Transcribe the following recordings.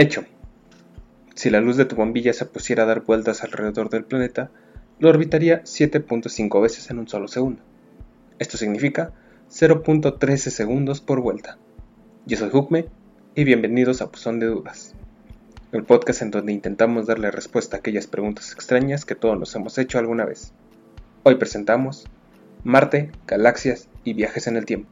Hecho. Si la luz de tu bombilla se pusiera a dar vueltas alrededor del planeta, lo orbitaría 7.5 veces en un solo segundo. Esto significa 0.13 segundos por vuelta. Yo soy Hukme y bienvenidos a Puzón de Dudas, el podcast en donde intentamos darle respuesta a aquellas preguntas extrañas que todos nos hemos hecho alguna vez. Hoy presentamos Marte, galaxias y viajes en el tiempo.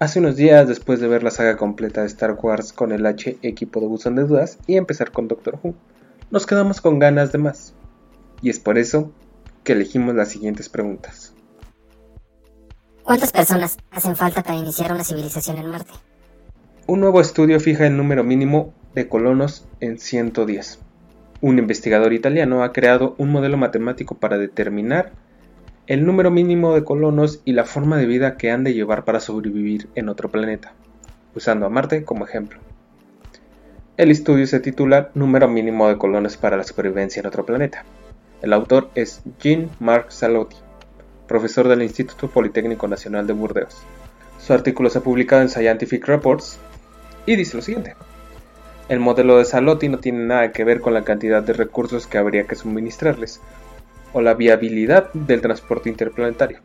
Hace unos días, después de ver la saga completa de Star Wars con el H equipo de buzón de dudas y empezar con Doctor Who, nos quedamos con ganas de más. Y es por eso que elegimos las siguientes preguntas. ¿Cuántas personas hacen falta para iniciar una civilización en Marte? Un nuevo estudio fija el número mínimo de colonos en 110. Un investigador italiano ha creado un modelo matemático para determinar el número mínimo de colonos y la forma de vida que han de llevar para sobrevivir en otro planeta, usando a Marte como ejemplo. El estudio se titula Número mínimo de colonos para la supervivencia en otro planeta. El autor es Jean-Marc Salotti, profesor del Instituto Politécnico Nacional de Burdeos. Su artículo se ha publicado en Scientific Reports y dice lo siguiente. El modelo de Salotti no tiene nada que ver con la cantidad de recursos que habría que suministrarles, o la viabilidad del transporte interplanetario.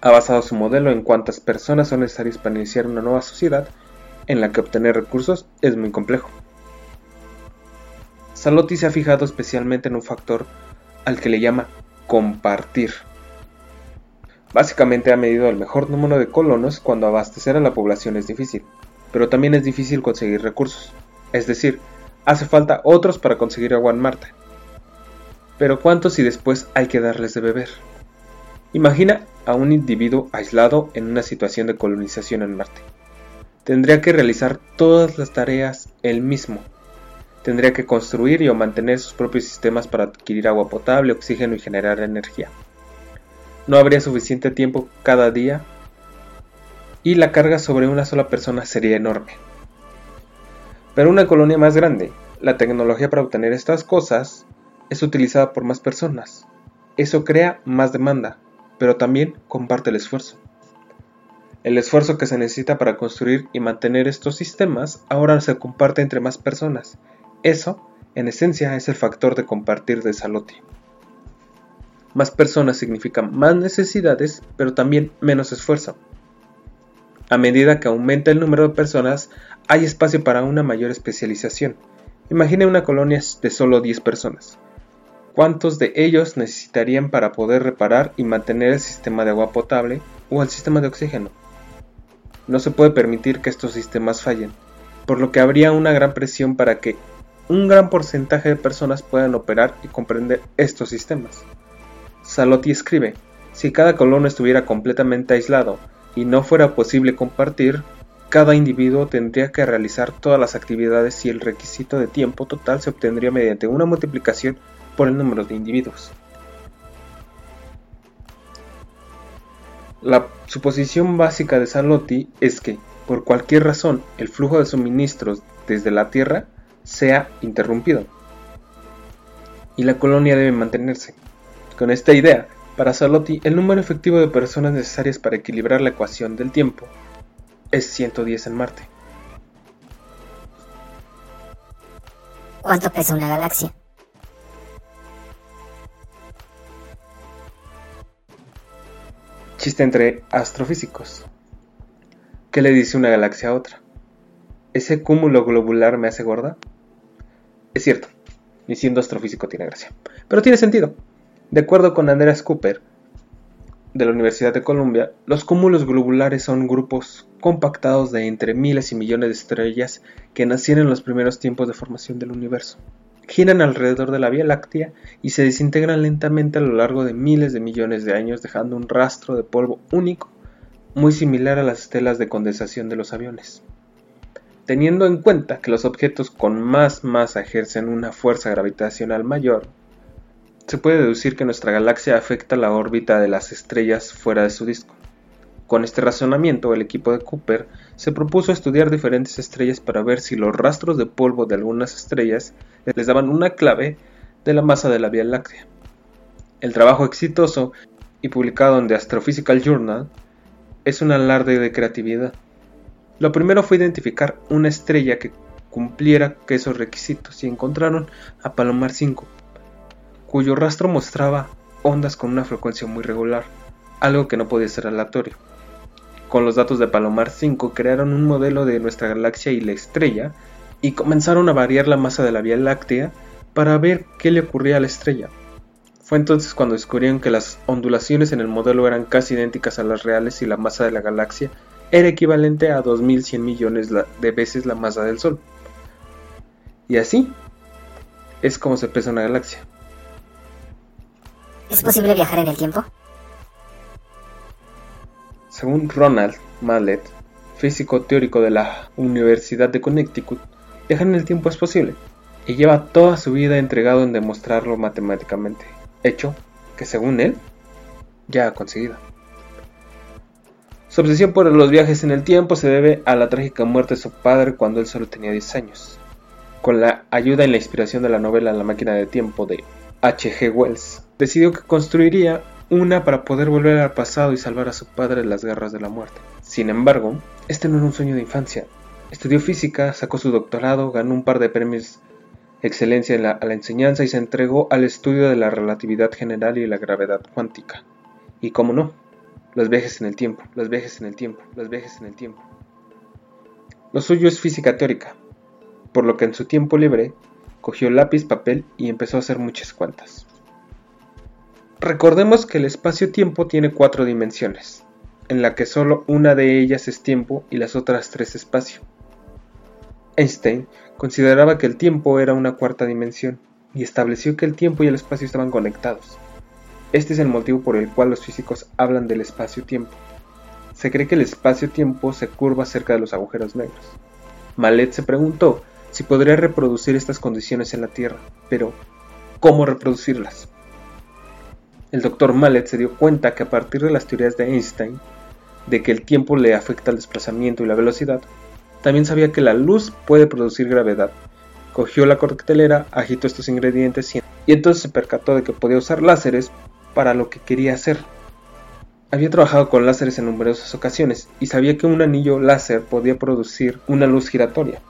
Ha basado su modelo en cuántas personas son necesarias para iniciar una nueva sociedad en la que obtener recursos es muy complejo. Salotti se ha fijado especialmente en un factor al que le llama compartir. Básicamente ha medido el mejor número de colonos cuando abastecer a la población es difícil, pero también es difícil conseguir recursos. Es decir, hace falta otros para conseguir agua en Marte. Pero ¿cuántos y después hay que darles de beber? Imagina a un individuo aislado en una situación de colonización en Marte. Tendría que realizar todas las tareas él mismo. Tendría que construir y o mantener sus propios sistemas para adquirir agua potable, oxígeno y generar energía. No habría suficiente tiempo cada día y la carga sobre una sola persona sería enorme. Pero una colonia más grande, la tecnología para obtener estas cosas es utilizada por más personas. Eso crea más demanda, pero también comparte el esfuerzo. El esfuerzo que se necesita para construir y mantener estos sistemas ahora se comparte entre más personas. Eso, en esencia, es el factor de compartir de Salotti. Más personas significan más necesidades, pero también menos esfuerzo. A medida que aumenta el número de personas, hay espacio para una mayor especialización. Imagine una colonia de solo 10 personas. ¿Cuántos de ellos necesitarían para poder reparar y mantener el sistema de agua potable o el sistema de oxígeno? No se puede permitir que estos sistemas fallen, por lo que habría una gran presión para que un gran porcentaje de personas puedan operar y comprender estos sistemas. Salotti escribe, si cada colono estuviera completamente aislado y no fuera posible compartir, cada individuo tendría que realizar todas las actividades y el requisito de tiempo total se obtendría mediante una multiplicación por el número de individuos. La suposición básica de Salotti es que, por cualquier razón, el flujo de suministros desde la Tierra sea interrumpido y la colonia debe mantenerse. Con esta idea, para Salotti, el número efectivo de personas necesarias para equilibrar la ecuación del tiempo es 110 en Marte. ¿Cuánto pesa una galaxia? Chiste entre astrofísicos. ¿Qué le dice una galaxia a otra? ¿Ese cúmulo globular me hace gorda? Es cierto, ni siendo astrofísico tiene gracia. Pero tiene sentido. De acuerdo con Andreas Cooper, de la Universidad de Columbia, los cúmulos globulares son grupos compactados de entre miles y millones de estrellas que nacieron en los primeros tiempos de formación del universo giran alrededor de la Vía Láctea y se desintegran lentamente a lo largo de miles de millones de años dejando un rastro de polvo único, muy similar a las estelas de condensación de los aviones. Teniendo en cuenta que los objetos con más masa ejercen una fuerza gravitacional mayor, se puede deducir que nuestra galaxia afecta la órbita de las estrellas fuera de su disco. Con este razonamiento, el equipo de Cooper se propuso estudiar diferentes estrellas para ver si los rastros de polvo de algunas estrellas les daban una clave de la masa de la Vía Láctea. El trabajo exitoso y publicado en The Astrophysical Journal, es un alarde de creatividad. Lo primero fue identificar una estrella que cumpliera esos requisitos y encontraron a Palomar 5, cuyo rastro mostraba ondas con una frecuencia muy regular, algo que no podía ser aleatorio. Con los datos de Palomar 5 crearon un modelo de nuestra galaxia y la estrella y comenzaron a variar la masa de la Vía Láctea para ver qué le ocurría a la estrella. Fue entonces cuando descubrieron que las ondulaciones en el modelo eran casi idénticas a las reales y la masa de la galaxia era equivalente a 2100 millones de veces la masa del Sol. Y así es como se pesa una galaxia. ¿Es posible viajar en el tiempo? Según Ronald Mallet, físico teórico de la Universidad de Connecticut, viajar en el tiempo es posible y lleva toda su vida entregado en demostrarlo matemáticamente hecho que según él ya ha conseguido. Su obsesión por los viajes en el tiempo se debe a la trágica muerte de su padre cuando él solo tenía 10 años. Con la ayuda y la inspiración de la novela La máquina de tiempo de H.G. Wells, decidió que construiría una para poder volver al pasado y salvar a su padre de las garras de la muerte. Sin embargo, este no era un sueño de infancia. Estudió física, sacó su doctorado, ganó un par de premios excelencia a la enseñanza y se entregó al estudio de la relatividad general y la gravedad cuántica. Y cómo no, los viajes en el tiempo, los viajes en el tiempo, los viajes en el tiempo. Lo suyo es física teórica, por lo que en su tiempo libre cogió lápiz, papel y empezó a hacer muchas cuentas. Recordemos que el espacio-tiempo tiene cuatro dimensiones, en la que solo una de ellas es tiempo y las otras tres espacio. Einstein consideraba que el tiempo era una cuarta dimensión y estableció que el tiempo y el espacio estaban conectados. Este es el motivo por el cual los físicos hablan del espacio-tiempo. Se cree que el espacio-tiempo se curva cerca de los agujeros negros. Mallet se preguntó si podría reproducir estas condiciones en la Tierra, pero ¿cómo reproducirlas? El doctor Mallet se dio cuenta que a partir de las teorías de Einstein, de que el tiempo le afecta al desplazamiento y la velocidad, también sabía que la luz puede producir gravedad. Cogió la coctelera, agitó estos ingredientes y, entonces se percató de que podía usar láseres para lo que quería hacer. Había trabajado con láseres en numerosas ocasiones y sabía que un anillo láser podía producir una luz giratoria.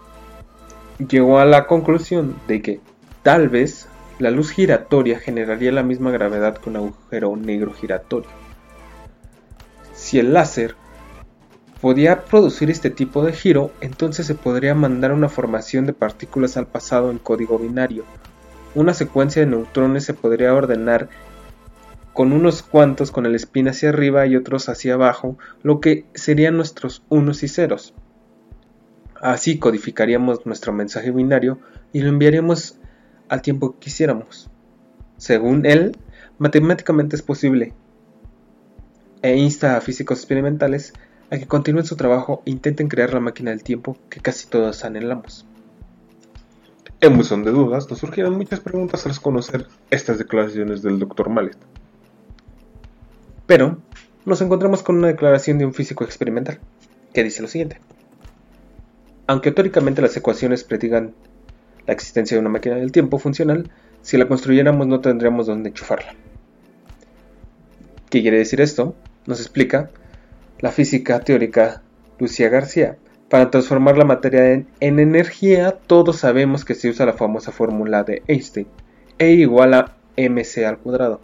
Llegó a la conclusión de que tal vez la luz giratoria generaría la misma gravedad que un agujero negro giratorio. Si el láser podía producir este tipo de giro, entonces se podría mandar una formación de partículas al pasado en código binario. Una secuencia de neutrones se podría ordenar con unos cuantos con el spin hacia arriba y otros hacia abajo, lo que serían nuestros unos y ceros. Así codificaríamos nuestro mensaje binario y lo enviaríamos al tiempo que quisiéramos. Según él, matemáticamente es posible, e insta a físicos experimentales a que continúen su trabajo e intenten crear la máquina del tiempo que casi todos anhelamos. En buzón de dudas nos surgieron muchas preguntas tras conocer estas declaraciones del Dr. Mallet. Pero nos encontramos con una declaración de un físico experimental, que dice lo siguiente. Aunque teóricamente las ecuaciones predigan la existencia de una máquina del tiempo funcional, si la construyéramos no tendríamos dónde enchufarla. ¿Qué quiere decir esto? Nos explica la física teórica Lucía García. Para transformar la materia en, energía, todos sabemos que se usa la famosa fórmula de Einstein, E igual a mc al cuadrado.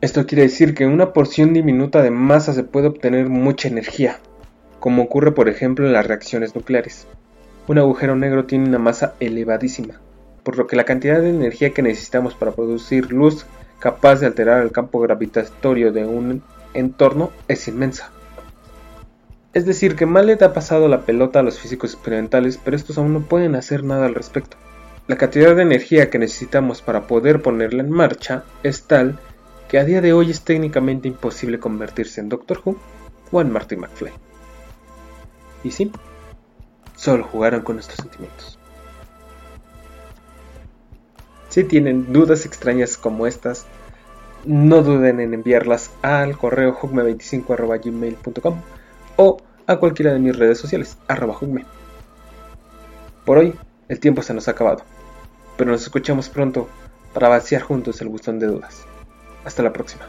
Esto quiere decir que una porción diminuta de masa se puede obtener mucha energía, como ocurre por ejemplo en las reacciones nucleares. Un agujero negro tiene una masa elevadísima, por lo que la cantidad de energía que necesitamos para producir luz capaz de alterar el campo gravitatorio de un entorno es inmensa. Es decir, que Mallet ha pasado la pelota a los físicos experimentales, pero estos aún no pueden hacer nada al respecto. La cantidad de energía que necesitamos para poder ponerla en marcha es tal que a día de hoy es técnicamente imposible convertirse en Doctor Who o en Marty McFly. Y sí, solo jugaron con nuestros sentimientos. Si tienen dudas extrañas como estas, no duden en enviarlas al correo hugme25.gmail.com o a cualquiera de mis redes sociales, arroba Por hoy, el tiempo se nos ha acabado, pero nos escuchamos pronto para vaciar juntos el buzón de dudas. Hasta la próxima.